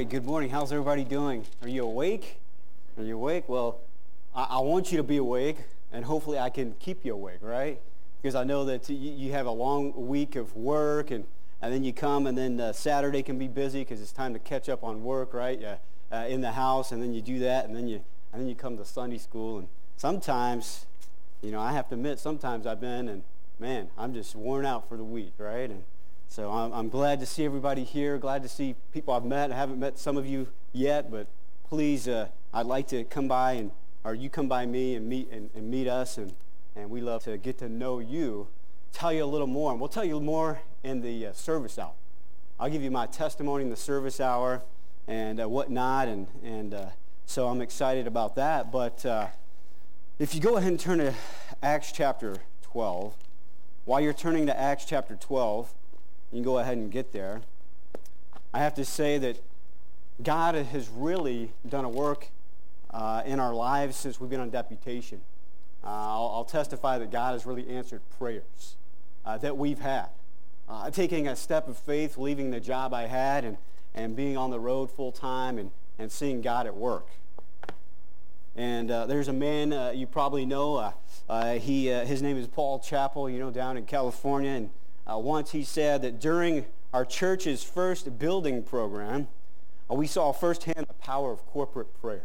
right, good morning. How's everybody doing? Are you awake? Are you awake? Well, I, I want you to be awake, and hopefully I can keep you awake, right? Because I know that you, you have a long week of work, and, and then you come, and then uh, Saturday can be busy because it's time to catch up on work, right? Uh, uh, in the house, and then you do that, and then you, and then you come to Sunday school, and sometimes, you know, I have to admit, sometimes I've been, and man, I'm just worn out for the week, right? And so I'm, I'm, glad to see everybody here. Glad to see people I've met. I haven't met some of you yet, but please, uh, I'd like to come by and, or you come by me and meet and, and, meet us, and, and we love to get to know you, tell you a little more, and we'll tell you more in the uh, service hour. I'll give you my testimony in the service hour and uh, whatnot, and and uh, so I'm excited about that. But uh, if you go ahead and turn to Acts chapter 12, while you're turning to Acts chapter 12. You can go ahead and get there. I have to say that God has really done a work uh, in our lives since we've been on deputation. Uh, I'll, I'll, testify that God has really answered prayers uh, that we've had. Uh, taking a step of faith, leaving the job I had, and, and being on the road full time and, and seeing God at work. And uh, there's a man uh, you probably know. he, his name is Paul Chappell, you know, down in California. And uh, once he said that during our church's first building program, uh, we saw firsthand the power of corporate prayer.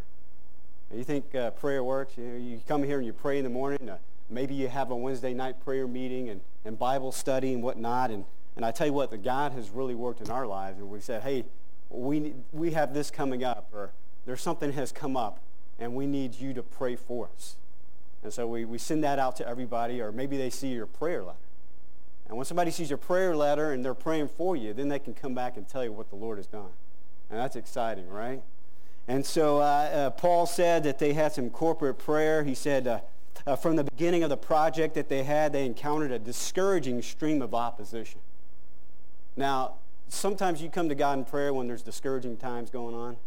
you think uh, prayer works? You, know, you, come here and you pray in the morning. Uh, maybe you have a Wednesday night prayer meeting and, and Bible study and whatnot. And, and I tell you what, the God has really worked in our lives. And we said, hey, we, we have this coming up, or there's something has come up, and we need you to pray for us. And so we, we send that out to everybody, or maybe they see your prayer letter. When somebody sees your prayer letter and they're praying for you, then they can come back and tell you what the Lord has done. And that's exciting, right? And so uh, uh, Paul said that they had some corporate prayer. He said uh, uh, from the beginning of the project that they had, they encountered a discouraging stream of opposition. Now, sometimes you come to God in prayer when there's discouraging times going on,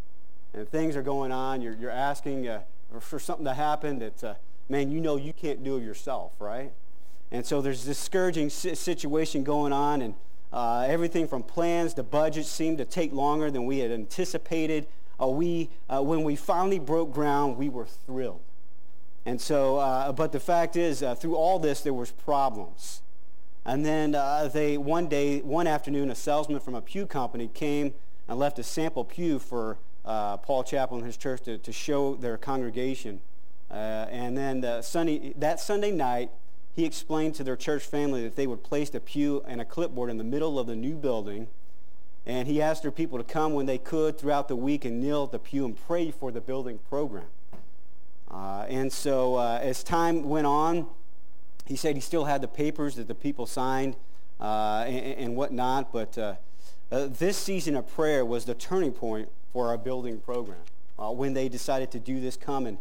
and things are going on. You're, you're asking uh, for something to happen that, uh, man, you know you can't do it yourself, right? And so there's this discouraging situation going on, and uh, everything from plans to budgets seemed to take longer than we had anticipated. Uh, we, uh, when we finally broke ground, we were thrilled. And so, uh, but the fact is, uh, through all this, there was problems. And then uh, they, one day, one afternoon, a salesman from a pew company came and left a sample pew for Paul Chappell and his church to, to show their congregation. and then Sunday, that Sunday night, he explained to their church family that they would place a pew and a clipboard in the middle of the new building. And he asked their people to come when they could throughout the week and kneel at the pew and pray for the building program. Uh, and so uh, as time went on, he said he still had the papers that the people signed uh, and, and, whatnot. But uh, uh, this season of prayer was the turning point for our building program. Uh, when they decided to do this, come and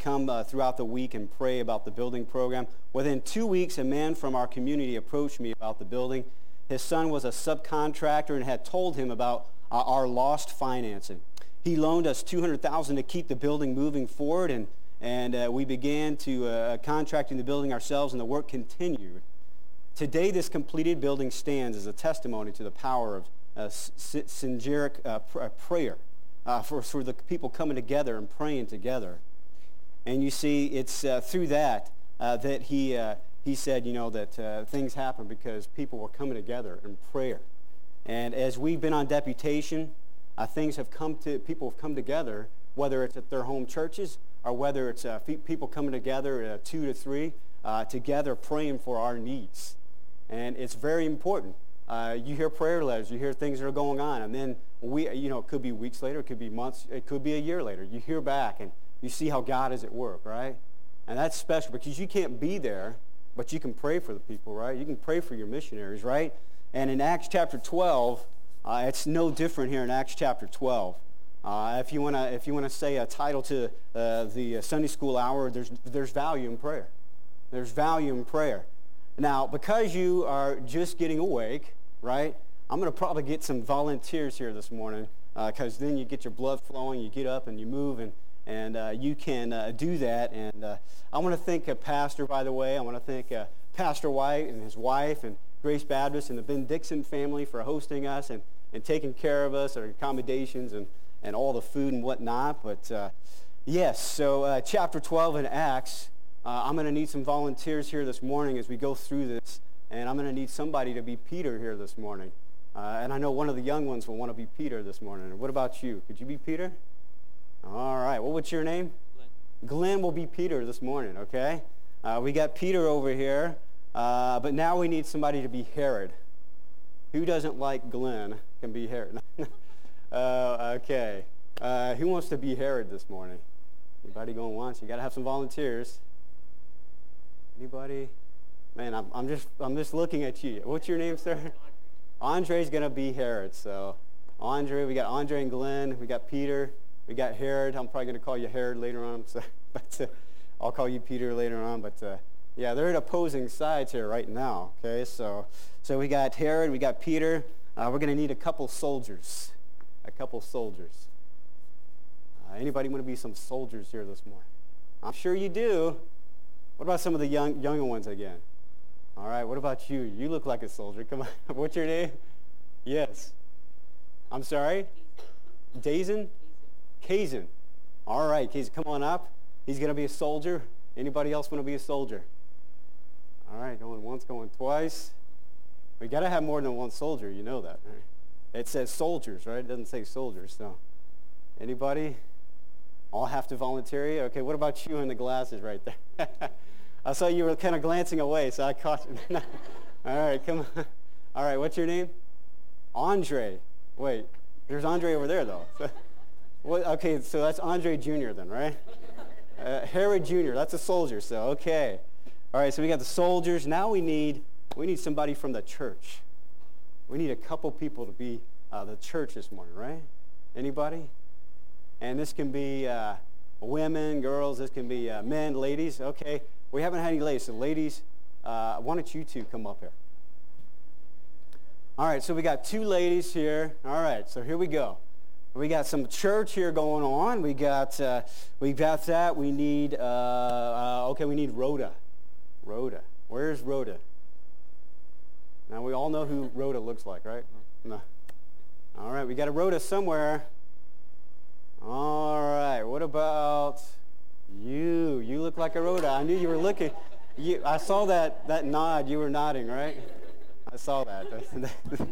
come uh, throughout the week and pray about the building program. Within two weeks, a man from our community approached me about the building. His son was a subcontractor and had told him about uh, our lost financing. He loaned us 200000 to keep the building moving forward, and, and uh, we began to uh, contracting the building ourselves, and the work continued. Today, this completed building stands as a testimony to the power of uh, synergic pr- prayer for, for the people coming together and praying together. And you see, it's uh, through that uh, that he, uh, he said, you know, that uh, things happen because people were coming together in prayer. And as we've been on deputation, uh, things have come to, people have come together, whether it's at their home churches or whether it's uh, people coming together, two to three, together praying for our needs. And it's very important. you hear prayer letters, you hear things that are going on, and then we, you know, it could be weeks later, it could be months, it could be a year later. You hear back, and you see how God is at work, right? And that's special because you can't be there, but you can pray for the people, right? You can pray for your missionaries, right? And in Acts chapter 12, uh, it's no different here in Acts chapter 12. Uh, if you want to, if you want to say a title to uh, the Sunday school hour, there's there's value in prayer. There's value in prayer. Now, because you are just getting awake, right? I'm going to probably get some volunteers here this morning because uh, then you get your blood flowing, you get up and you move, and and uh, you can uh, do that. And uh, I want to thank a pastor, by the way. I want to thank uh, Pastor White and his wife and Grace Baptist and the Ben Dixon family for hosting us. And, and taking care of us, our accommodations, and, and all the food and whatnot. But uh, yes, so uh, chapter 12 in Acts, uh, I'm going to need some volunteers here this morning as we go through this, and I'm going to need somebody to be Peter here this morning. Uh, and I know one of the young ones will want to be Peter this morning. What about you? Could you be Peter? All right. Well, what's your name? Glenn, Glenn will be Peter this morning, okay? Uh, we got Peter over here, uh, but now we need somebody to be Herod. Who doesn't like Glenn can be Herod. uh, okay. Who wants to be Herod this morning? Anybody going once? You got to have some volunteers. Anybody? Man, I'm, I'm, just I'm just looking at you. What's your name, sir? Andre. Andre's going to be Herod. So Andre, we got Andre and Glenn. We got Peter. We got Herod. I'm probably going to call you Herod later on. So, but uh, I'll call you Peter later on. But uh, yeah, they're at opposing sides here right now. Okay, so so we got Herod, we got Peter. Uh, we're going to need a couple soldiers, a couple soldiers. Uh, anybody want to be some soldiers here this morning? I'm sure you do. What about some of the young younger ones again? All right. What about you? You look like a soldier. Come on. What's your name? Yes. I'm sorry. Dazen. Kazan. All right, Kazan, come on up. He's going to be a soldier. Anybody else want to be a soldier? All right, going once, going twice. We got to have more than one soldier. You know that, right? It says soldiers, right? It doesn't say soldiers. So, anybody? All have to volunteer? Okay, what about you in the glasses right there? I saw you were kind of glancing away, so I caught you. All right, come on. All right, what's your name? Andre. Wait, there's Andre over there, though. What, okay, so that's Andre Jr. then, right? Uh, Herod Jr., that's a soldier, so okay. All right, so we got the soldiers. Now we need, we need somebody from the church. We need a couple people to be uh, the church this morning, right? Anybody? And this can be uh, women, girls. This can be uh, men, ladies. Okay, we haven't had any ladies. So ladies, uh, why don't you two come up here? All right, so we got two ladies here. All right, so here we go. We got some church here going on. We got uh, we got that. We need uh, uh, okay. We need Rhoda. Rhoda. Where's Rhoda? Now we all know who Rhoda looks like, right? No. All right, we got a Rhoda somewhere. All right. What about you? You look like a Rhoda. I knew you were looking. You, I saw that that nod. You were nodding, right? I saw that.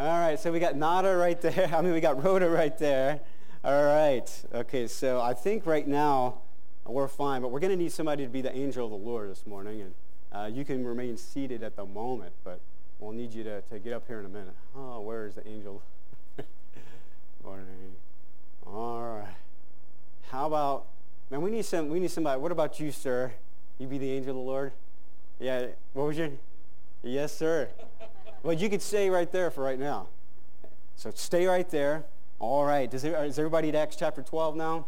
All right, so we got Nada right there. I mean, we got Rhoda right there. All right. Okay, so I think right now we're fine, but we're going to need somebody to be the angel of the Lord this morning. And uh, you can remain seated at the moment, but we'll need you to, to get up here in a minute. Oh, where is the angel? Morning. All right. How about, man, we need, some, we need somebody. What about you, sir? You be the angel of the Lord? Yeah. What was your? Yes, sir. Well, you could stay right there for right now. So stay right there. All right. Does, is everybody at Acts chapter 12 now?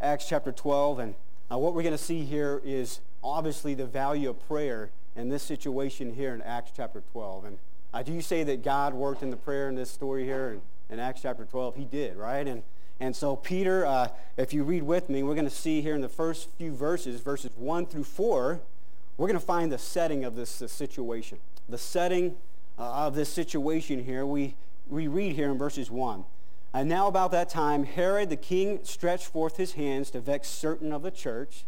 Acts chapter 12. And uh, what we're going to see here is obviously the value of prayer in this situation here in Acts chapter 12. And uh, do you say that God worked in the prayer in this story here in, in Acts chapter 12? He did, right? And, and so Peter, uh, if you read with me, we're going to see here in the first few verses, verses 1 through 4, we're going to find the setting of this, this situation. The setting uh, of this situation here, we, we read here in verses 1. And now about that time, Herod the king stretched forth his hands to vex certain of the church.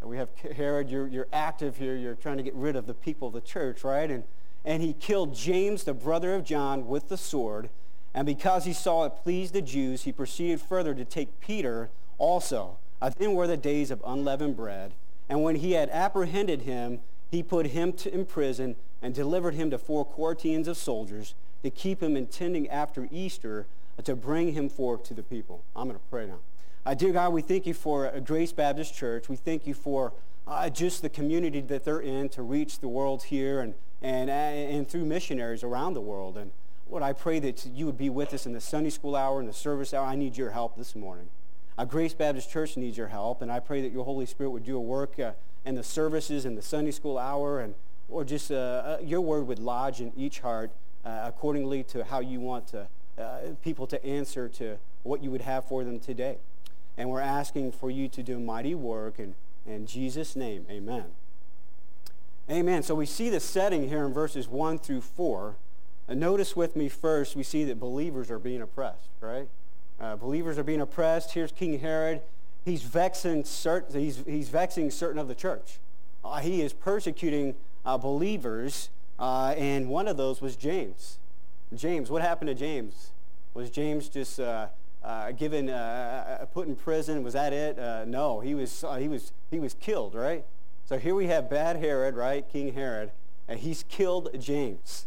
And we have Herod, you're, you're active here. You're trying to get rid of the people of the church, right? And, and he killed James, the brother of John, with the sword. And because he saw it pleased the Jews, he proceeded further to take Peter also. Uh, then were the days of unleavened bread. And when he had apprehended him, he put him to, in prison and delivered him to four quaternions of soldiers to keep him intending after Easter to bring him forth to the people. I'm going to pray now. Uh, dear God, we thank you for Grace Baptist Church. We thank you for uh, just the community that they're in to reach the world here and, and, uh, and through missionaries around the world. And Lord, I pray that you would be with us in the Sunday school hour and the service hour. I need your help this morning. Uh, Grace Baptist Church needs your help, and I pray that your Holy Spirit would do a work uh, in the services and the Sunday school hour and or just uh, uh, your word would lodge in each heart uh, accordingly to how you want to, uh, people to answer to what you would have for them today. And we're asking for you to do mighty work in, in Jesus' name. Amen. Amen. So we see the setting here in verses 1 through 4. And notice with me first, we see that believers are being oppressed, right? Uh, believers are being oppressed. Here's King Herod. He's vexing certain, he's, he's vexing certain of the church. Uh, he is persecuting uh, believers, uh, and one of those was James. James, what happened to James? Was James just uh, uh, given, uh, put in prison? Was that it? no, he was, he, was, he was killed, right? So here we have bad Herod, right, King Herod, and he's killed James.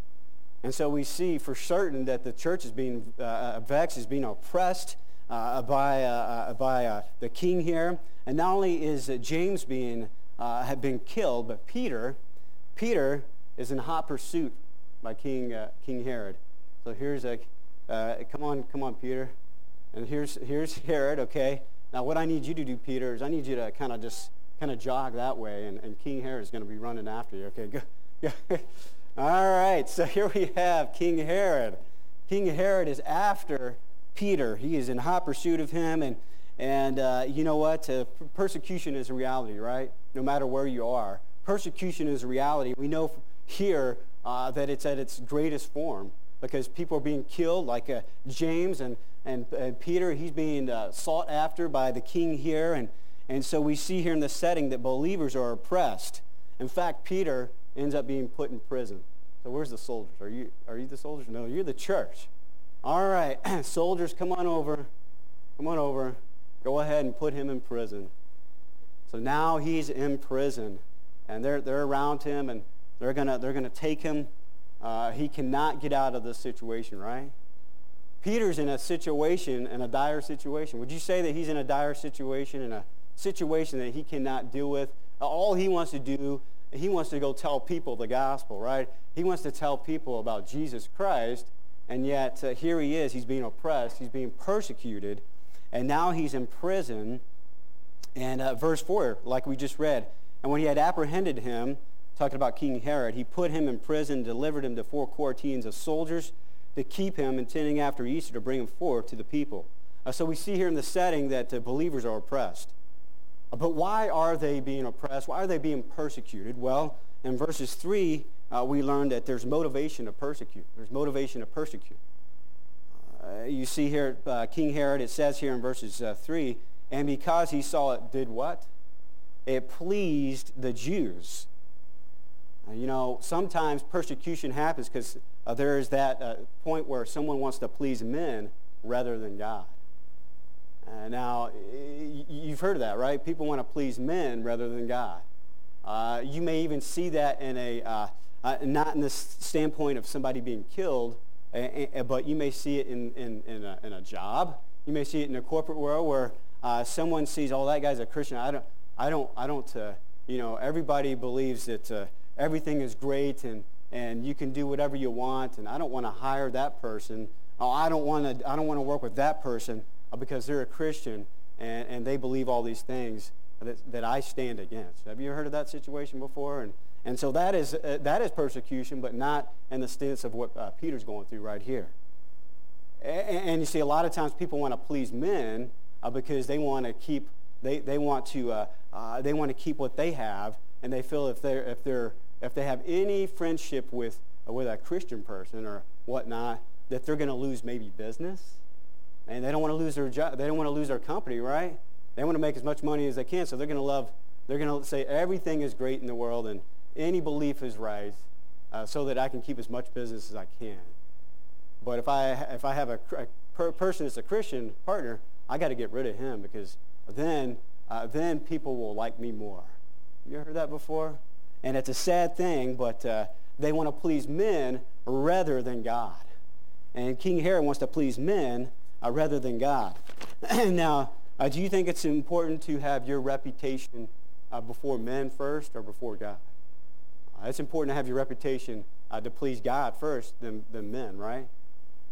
And so we see for certain that the church is being vexed, is being oppressed by, by the king here. And not only is James being uh, have been killed, but Peter, Peter is in hot pursuit by King, uh, King Herod. So here's a, uh, come on, come on, Peter. And here's, here's Herod, okay? Now what I need you to do, Peter, is I need you to kind of just kind of jog that way, and, and King Herod is going to be running after you, okay? Go, All right, so here we have King Herod. King Herod is after Peter. He is in hot pursuit of him, and, and uh, you know what? Uh, persecution is a reality, right? No matter where you are. Persecution is a reality. We know here uh, that it's at its greatest form because people are being killed, like uh, James and, and, and, Peter. He's being uh, sought after by the king here. And, and so we see here in the setting that believers are oppressed. In fact, Peter ends up being put in prison. So where's the soldiers? Are you, are you the soldiers? No, you're the church. All right, soldiers, come on over. Come on over. Go ahead and put him in prison. So now he's in prison, and they're, they're around him, and they're going to they're gonna take him. Uh, he cannot get out of this situation, right? Peter's in a situation, in a dire situation. Would you say that he's in a dire situation, in a situation that he cannot deal with? All he wants to do, he wants to go tell people the gospel, right? He wants to tell people about Jesus Christ, and yet uh, here he is. He's being oppressed. He's being persecuted and now he's in prison. And uh, verse 4, like we just read, and when he had apprehended him, talking about King Herod, he put him in prison, delivered him to four quaternions of soldiers to keep him, intending after Easter to bring him forth to the people. Uh, so we see here in the setting that uh, believers are oppressed. Uh, but why are they being oppressed? Why are they being persecuted? Well, in verses 3, uh, we learn that there's motivation to persecute. There's motivation to persecute. Uh, you see here, uh, King Herod, it says here in verses uh, 3, and because he saw it did what? It pleased the Jews. Uh, you know, sometimes persecution happens because uh, there is that uh, point where someone wants to please men rather than God. now, you've heard of that, right? People want to please men rather than God. you may even see that in a, not in the standpoint of somebody being killed, but you may see it in, in, in, a, in a job. You may see it in a corporate world where uh, someone sees, oh, that guy's a Christian. I don't, I don't, I don't uh, you know, everybody believes that uh, everything is great and, and you can do whatever you want, and I don't want to hire that person. Oh, I don't want to, I don't want to work with that person uh, because they're a Christian and, and they believe all these things that, that I stand against. Have you heard of that situation before? And, and so that is, uh, that is persecution, but not in the sense of what uh, Peter's going through right here. And, and, you see, a lot of times people want to please men uh, because they want to keep, they, they, want to, uh, uh, they want to keep what they have, and they feel if, they're, if, they're, if they have any friendship with, uh, with a Christian person or whatnot, that they're going to lose maybe business. And they don't want to lose their job. They don't want to lose their company, right? They want to make as much money as they can, so they're going to love, they're going to say everything is great in the world and any belief is right uh, so that I can keep as much business as I can. But if I, if I have a, a per person that's a Christian partner, I got to get rid of him because then, uh, then people will like me more. You heard that before? And it's a sad thing, but uh, they want to please men rather than God. And King Herod wants to please men uh, rather than God. now, uh, do you think it's important to have your reputation uh, before men first or before God? Uh, it's important to have your reputation to please God first than, than men, right?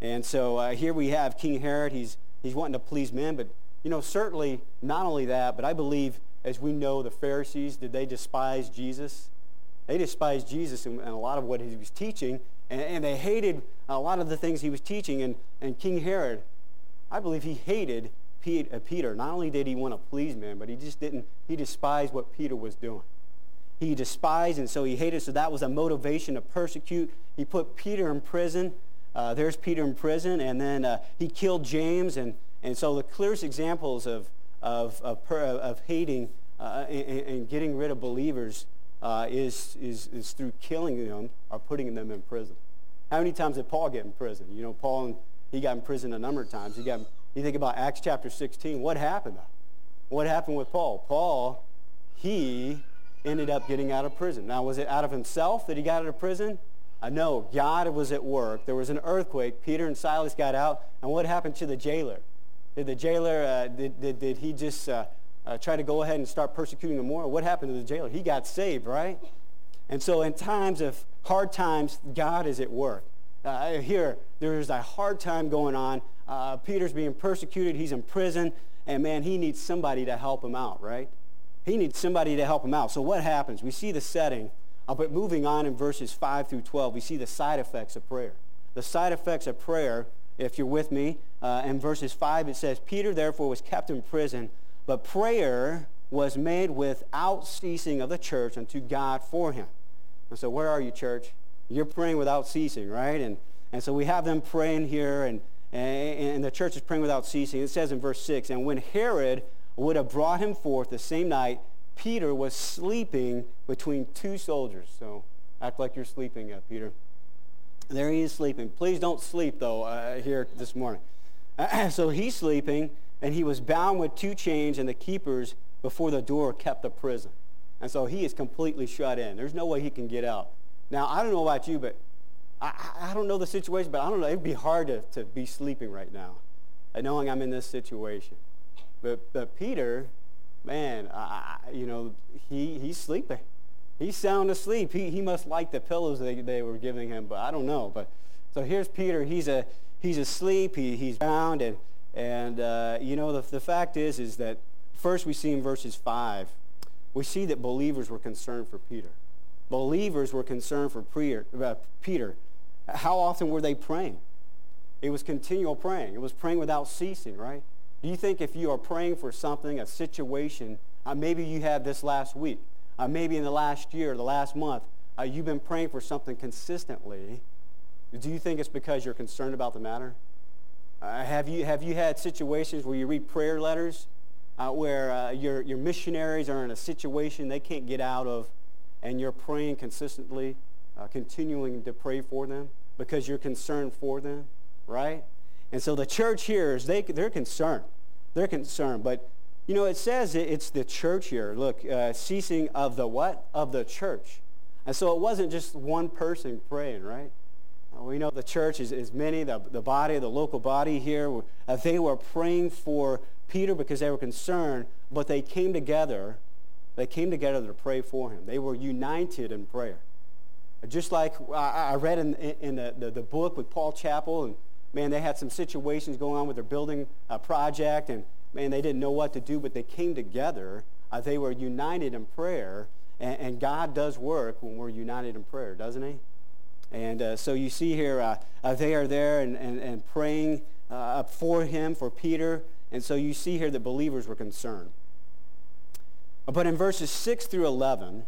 And so here we have King Herod. He's, he's wanting to please men, but, you know, certainly not only that, but I believe, as we know, the Pharisees, did they despise Jesus? They despised Jesus and, a lot of what he was teaching, and, and, they hated a lot of the things he was teaching. And, and King Herod, I believe he hated uh, Peter. Not only did he want to please men, but he just didn't, he despised what Peter was doing. he despised, and so he hated. So that was a motivation to persecute. He put Peter in prison. Uh, there's Peter in prison, and then uh, he killed James. And, and so the clearest examples of, of, of, of hating uh, and, and, getting rid of believers uh, is, is, is through killing them or putting them in prison. How many times did Paul get in prison? You know, Paul, he got in prison a number of times. He got, you think about Acts chapter 16. What happened? What happened with Paul? Paul, he ended up getting out of prison. Now, was it out of himself that he got out of prison? Uh, no, God was at work. There was an earthquake. Peter and Silas got out. And what happened to the jailer? Did the jailer, uh, did, did, did he just uh, uh, try to go ahead and start persecuting them more? What happened to the jailer? He got saved, right? And so in times of hard times, God is at work. Uh, here, there's a hard time going on. Uh, Peter's being persecuted. He's in prison. And man, he needs somebody to help him out, right? He needs somebody to help him out. So what happens? We see the setting. But moving on in verses 5 through 12, we see the side effects of prayer. The side effects of prayer, if you're with me, uh, in verses 5 it says, Peter therefore was kept in prison, but prayer was made without ceasing of the church unto God for him. And so where are you, church? You're praying without ceasing, right? And, and so we have them praying here, and, and, and the church is praying without ceasing. It says in verse 6, And when Herod would have brought him forth the same night, Peter was sleeping between two soldiers. So act like you're sleeping, Peter. There he is sleeping. Please don't sleep, though, uh, here this morning. so he's sleeping, and he was bound with two chains, and the keepers before the door kept the prison. And so he is completely shut in. There's no way he can get out. Now, I don't know about you, but I, I don't know the situation, but I don't know. It'd be hard to, to be sleeping right now, uh, knowing I'm in this situation. But, but Peter, man, I, you know, he, he's sleeping. He's sound asleep. He, he must like the pillows they, they were giving him, but I don't know. But so here's Peter. He's a he's asleep. He, he's bound, and and uh, you know the, the fact is is that first we see in verses five, we see that believers were concerned for Peter. Believers were concerned for Peter. Uh, Peter. How often were they praying? It was continual praying. It was praying without ceasing, right? Do you think if you are praying for something, a situation, uh, maybe you have this last week, uh, maybe in the last year, the last month, uh, you've been praying for something consistently, do you think it's because you're concerned about the matter? Uh, have, you, have you had situations where you read prayer letters uh, where uh, your, your missionaries are in a situation they can't get out of and you're praying consistently, continuing to pray for them because you're concerned for them, right? And so the church here is they, they're concerned. They're concerned. But, you know, it says it's the church here. Look, uh, ceasing of the what? Of the church. And so it wasn't just one person praying, right? We know the church is, is many, the, the body, the local body here. Uh, they were praying for Peter because they were concerned, but they came together. They came together to pray for him. They were united in prayer. Just like I, I read in, in the, the, the book with Paul Chappell and man, they had some situations going on with their building uh, project, and man, they didn't know what to do, but they came together. Uh, they were united in prayer, and, and, God does work when we're united in prayer, doesn't he? And uh, so you see here, uh, uh, they are there and, and, and praying uh, for him, for Peter, and so you see here that believers were concerned. But in verses 6 through 11,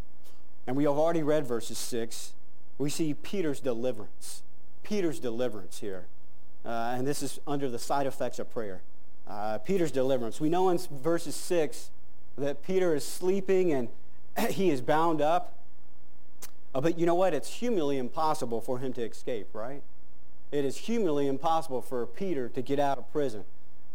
and we have already read verses 6, we see Peter's deliverance. Peter's deliverance here. Uh, and this is under the side effects of prayer. Uh, Peter's deliverance. We know in verses 6 that Peter is sleeping and he is bound up. Uh, but you know what? It's humanly impossible for him to escape, right? It is humanly impossible for Peter to get out of prison.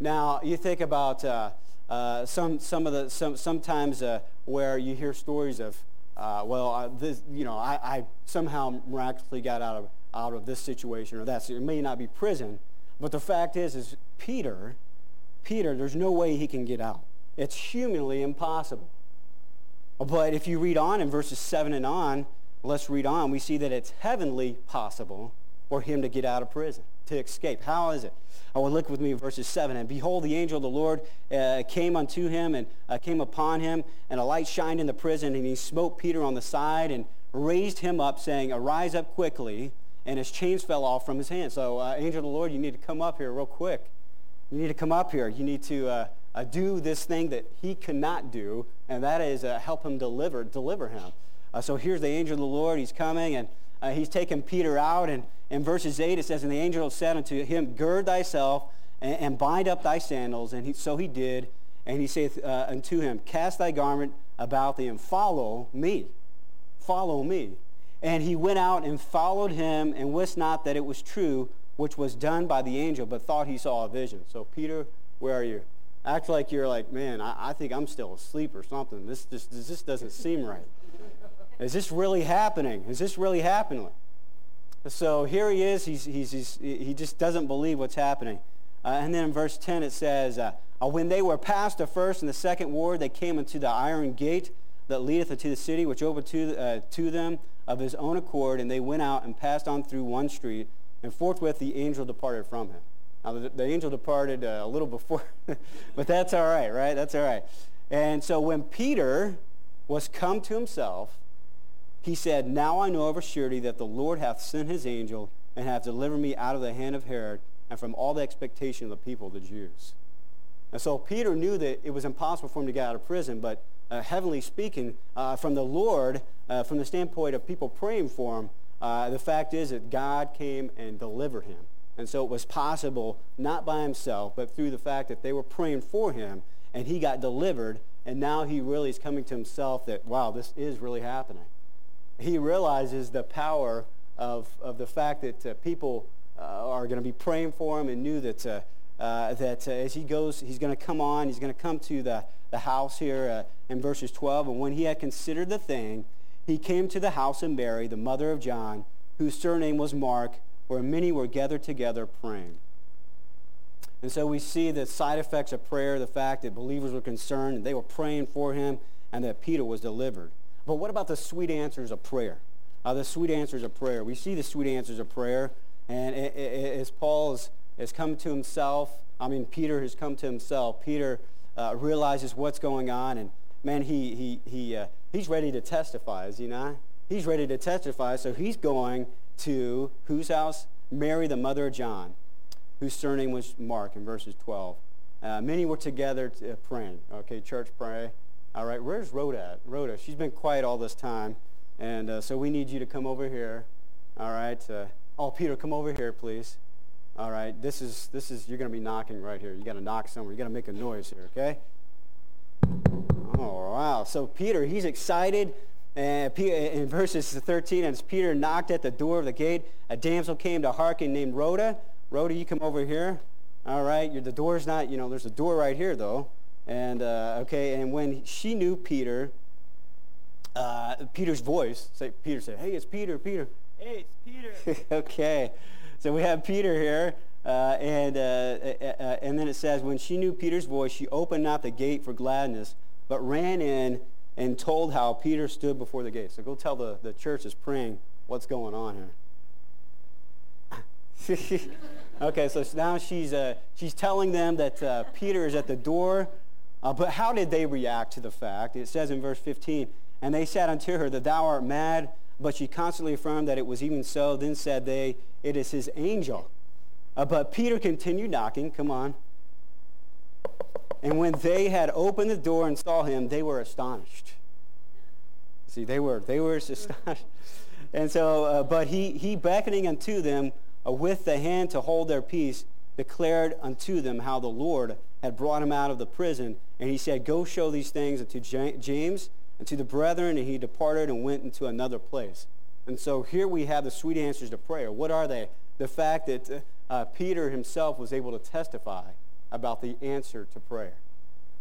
Now, you think about uh, uh, some, some of the, some, sometimes uh, where you hear stories of, well, this, you know, I, I somehow miraculously got out of out of this situation or that. So It may not be prison, but the fact is, is Peter, Peter, there's no way he can get out. It's humanly impossible. But if you read on in verses 7 and on, let's read on, we see that it's heavenly possible for him to get out of prison, to escape. How is it? I will look with me verses 7. And behold, the angel of the Lord uh, came unto him and uh, came upon him, and a light shined in the prison, and he smote Peter on the side and raised him up, saying, Arise up quickly and his chains fell off from his hands. So, uh, angel of the Lord, you need to come up here real quick. You need to come up here. You need to uh, uh, do this thing that he cannot do, and that is uh, help him deliver, deliver him. Uh, so here's the angel of the Lord. He's coming, and uh, he's taking Peter out. And in verses 8, it says, And the angel said unto him, Gird thyself and, and bind up thy sandals. And he, so he did. And he saith uh, unto him, Cast thy garment about thee and follow me. Follow me. And he went out and followed him and wist not that it was true, which was done by the angel, but thought he saw a vision. So, Peter, where are you? Act like you're like, man, I, I think I'm still asleep or something. This, this, this doesn't seem right. Is this really happening? Is this really happening? So here he is. He's, he's, he's he just doesn't believe what's happening. Uh, and then in verse 10 it says, uh, uh, When they were past the first and the second ward, they came into the iron gate that leadeth into the city, which opened to, uh, to them of his own accord, and they went out and passed on through one street, and forthwith the angel departed from him. Now, the, the angel departed uh, a little before, but that's all right, right? That's all right. And so when Peter was come to himself, he said, Now I know of a surety that the Lord hath sent his angel and hath delivered me out of the hand of Herod and from all the expectation of the people, the Jews. And so Peter knew that it was impossible for him to get out of prison, but uh, heavenly speaking, uh, from the Lord, uh, from the standpoint of people praying for him, uh, the fact is that God came and delivered him. And so it was possible, not by himself, but through the fact that they were praying for him, and he got delivered, and now he really is coming to himself that, wow, this is really happening. He realizes the power of, of the fact that uh, people uh, are going to be praying for him and knew that, uh, uh, that as he goes, he's going to come on, he's going to come to the, the house here in verses 12. And when he had considered the thing, he came to the house of Mary, the mother of John, whose surname was Mark, where many were gathered together praying. And so we see the side effects of prayer, the fact that believers were concerned and they were praying for him and that Peter was delivered. But what about the sweet answers of prayer? Uh, the sweet answers of prayer. We see the sweet answers of prayer. And as Paul has, has come to himself, I mean, Peter has come to himself. Peter uh, realizes what's going on. And man, he, he, he, uh, he's ready to testify, is he not? He's ready to testify. So he's going to whose house? Mary, the mother of John, whose surname was Mark in verses 12. Uh, many were together to, uh, praying. Okay, church, pray. All right, where's Rhoda? Rhoda, she's been quiet all this time. And uh, so we need you to come over here. All right. Uh, oh, Peter, come over here, please. All right. This is, this is, you're going to be knocking right here. you got to knock somewhere. you got to make a noise here, okay? Oh, wow. So Peter, he's excited. And in verses 13, as Peter knocked at the door of the gate, a damsel came to hearken named Rhoda. Rhoda, you come over here. All right, You're, the door's not, you know, there's a door right here, though. And, uh, okay, and when she knew Peter, uh, Peter's voice, say, Peter said, hey, it's Peter, Peter. Hey, it's Peter. okay, so we have Peter here. Uh, and, uh, uh, uh, and then it says, when she knew Peter's voice, she opened not the gate for gladness, but ran in and told how Peter stood before the gate. So go tell the, the church is praying what's going on here. okay, so now she's, uh, she's telling them that uh, Peter is at the door. Uh, but how did they react to the fact? It says in verse 15, And they said unto her that thou art mad, but she constantly affirmed that it was even so. Then said they, It is his angel. Uh, but Peter continued knocking. Come on. And when they had opened the door and saw him, they were astonished. See, they were, they were astonished. And so, uh, but he, he beckoning unto them uh, with the hand to hold their peace, declared unto them how the Lord had brought him out of the prison. And he said, Go show these things unto James and to the brethren. And he departed and went into another place. And so here we have the sweet answers to prayer. What are they? The fact that uh, Peter himself was able to testify about the answer to prayer.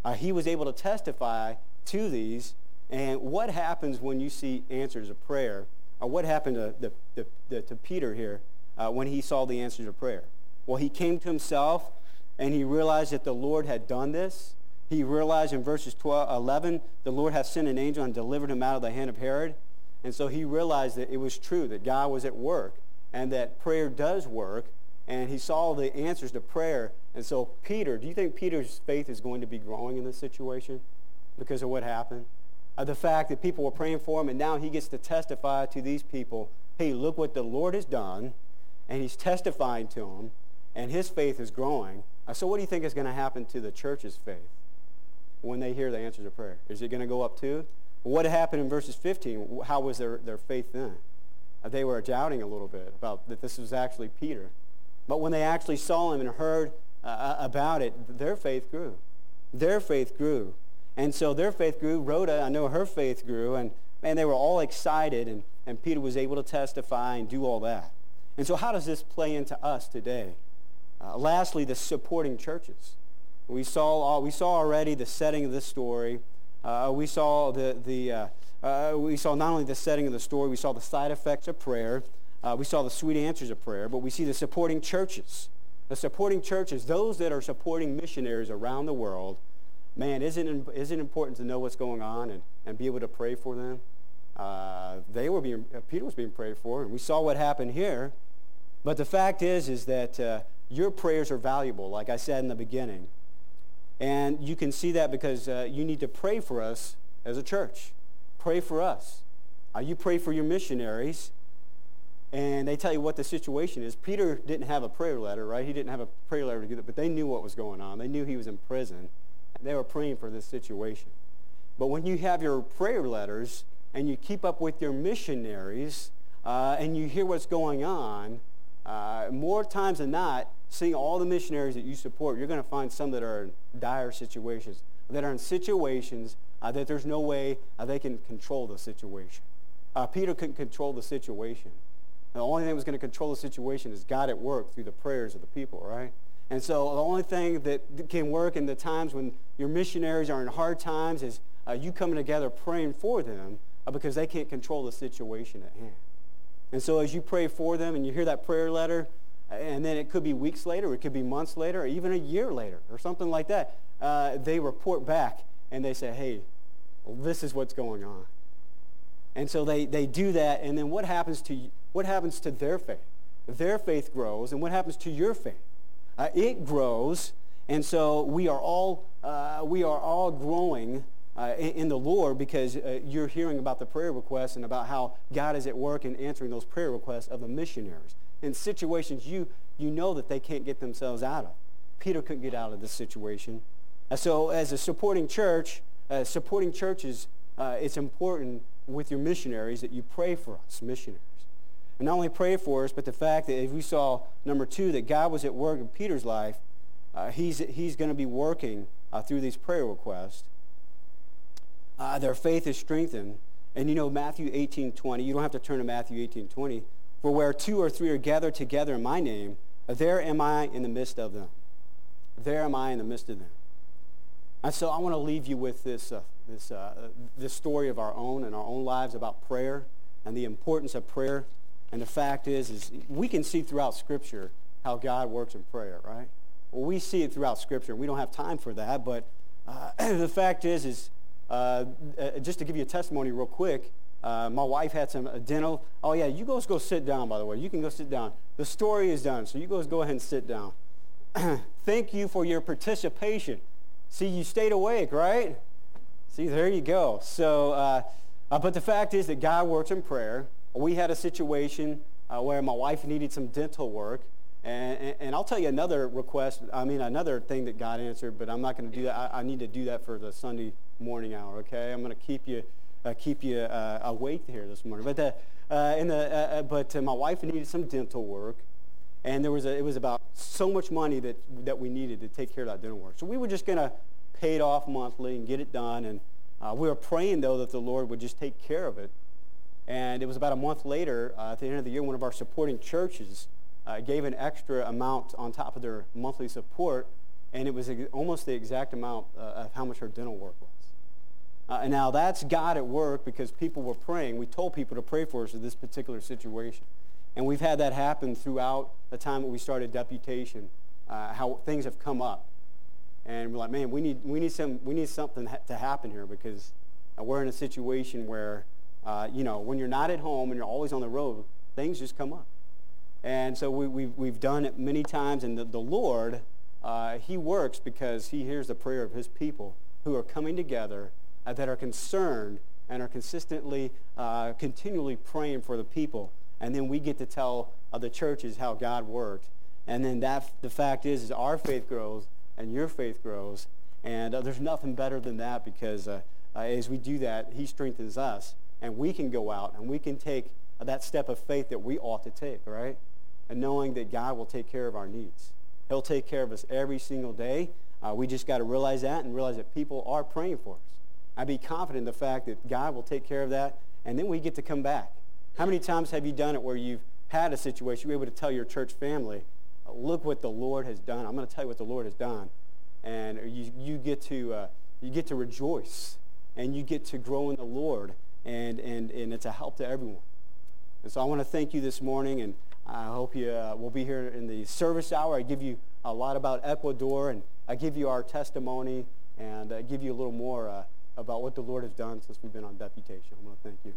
Uh, he was able to testify to these. And what happens when you see answers of prayer? Or what happened to, to Peter here uh, when he saw the answers of prayer? Well, he came to himself and he realized that the Lord had done this. He realized in verses 12, 11, the Lord hath sent an angel and delivered him out of the hand of Herod. And so he realized that it was true, that God was at work, and that prayer does work, and he saw the answers to prayer. And so Peter, do you think Peter's faith is going to be growing in this situation because of what happened? Uh, the fact that people were praying for him and now he gets to testify to these people, hey, look what the Lord has done, and he's testifying to them, and his faith is growing. So what do you think is going to happen to the church's faith when they hear the answers to prayer? Is it going to go up too? What happened in verses 15? How was their, their faith then? Uh, they were doubting a little bit about that this was actually Peter. But when they actually saw him and heard uh, uh, about it, their faith grew. Their faith grew. And so their faith grew. Rhoda, I know her faith grew. And man, they were all excited. And, and Peter was able to testify and do all that. And so how does this play into us today? Uh, lastly, the supporting churches. We saw, all, we saw already the setting of this story. Uh, we saw the, the uh, uh, we saw not only the setting of the story, we saw the side effects of prayer. Uh, we saw the sweet answers of prayer, but we see the supporting churches. The supporting churches, those that are supporting missionaries around the world, man, isn't it, isn't it important to know what's going on and, and be able to pray for them? Uh, they were being, Peter was being prayed for, and we saw what happened here. But the fact is, is that your prayers are valuable, like I said in the beginning. And you can see that because uh, you need to pray for us as a church. Pray for us. Uh, you pray for your missionaries, and they tell you what the situation is. Peter didn't have a prayer letter, right? He didn't have a prayer letter to get it, but they knew what was going on. They knew he was in prison, and they were praying for this situation. But when you have your prayer letters and you keep up with your missionaries uh, and you hear what's going on, uh, more times than not, seeing all the missionaries that you support, you're going to find some that are in dire situations, that are in situations uh, that there's no way uh, they can control the situation. Uh, Peter couldn't control the situation. And the only thing that was going to control the situation is God at work through the prayers of the people, right? And so the only thing that can work in the times when your missionaries are in hard times is uh, you coming together praying for them uh, because they can't control the situation at hand. And so as you pray for them and you hear that prayer letter, and then it could be weeks later, it could be months later, or even a year later, or something like that, uh, they report back and they say, hey, well, this is what's going on. And so they, they do that, and then what happens to what happens to their faith? Their faith grows, and what happens to your faith? Uh, it grows, and so we are all uh, we are all growing uh, in, in, the Lord because uh, you're hearing about the prayer requests and about how God is at work in answering those prayer requests of the missionaries in situations you you know that they can't get themselves out of. Peter couldn't get out of this situation, and so as a supporting church, uh, supporting churches, uh, it's important with your missionaries that you pray for us, missionaries. And not only pray for us, but the fact that if we saw, number two, that God was at work in Peter's life, uh, he's, he's going to be working uh, through these prayer requests. Uh, their faith is strengthened. And you know, Matthew 18, 20, you don't have to turn to Matthew 18, 20. For where two or three are gathered together in my name, there am I in the midst of them. There am I in the midst of them. And so I want to leave you with this, uh, this, uh, this story of our own and our own lives about prayer and the importance of prayer. And the fact is, is we can see throughout Scripture how God works in prayer, right? Well, we see it throughout Scripture. We don't have time for that, but uh, the fact is, is uh, uh, just to give you a testimony real quick, uh, my wife had some dental. Oh yeah, you guys go sit down. By the way, you can go sit down. The story is done, so you guys go ahead and sit down. Thank you for your participation. See, you stayed awake, right? See, there you go. So, uh, uh, but the fact is that God works in prayer. We had a situation uh, where my wife needed some dental work. And, and, and, I'll tell you another request, I mean, another thing that God answered, but I'm not going to do that. I, I, need to do that for the Sunday morning hour, okay? I'm going to keep you, keep you uh, awake here this morning. But, uh, in the, but my wife needed some dental work. And there was a, it was about so much money that, that we needed to take care of that dental work. So we were just going to pay it off monthly and get it done. And uh, we were praying, though, that the Lord would just take care of it. And it was about a month later, uh, at the end of the year, one of our supporting churches uh, gave an extra amount on top of their monthly support, and it was almost the exact amount uh, of how much her dental work was. Uh, and now that's God at work because people were praying. We told people to pray for us in this particular situation. And we've had that happen throughout the time that we started deputation, uh, how things have come up. And we're like, man, we need, we need, some, we need something ha- to happen here because uh, we're in a situation where, uh, you know, when you're not at home and you're always on the road, things just come up. And so we, we've, we've done it many times. And the, the Lord, uh, he works because he hears the prayer of his people who are coming together uh, that are concerned and are consistently, uh, continually praying for the people and then we get to tell other churches how God worked. And then that the fact is, is our faith grows and your faith grows, And uh, there's nothing better than that because uh, uh, as we do that, he strengthens us. And we can go out and we can take that step of faith that we ought to take, right? And knowing that God will take care of our needs. He'll take care of us every single day. Uh, we just got to realize that and realize that people are praying for us. I'd be confident in the fact that God will take care of that, and then we get to come back. How many times have you done it where you've had a situation, you're able to tell your church family, look what the Lord has done. I'm going to tell you what the Lord has done. And you, you, get to, uh, you get to rejoice, and you get to grow in the Lord, and, and, and it's a help to everyone. And so I want to thank you this morning, and I hope you uh, will be here in the service hour. I give you a lot about Ecuador, and I give you our testimony, and I give you a little more uh, about what the Lord has done since we've been on deputation. I want to thank you.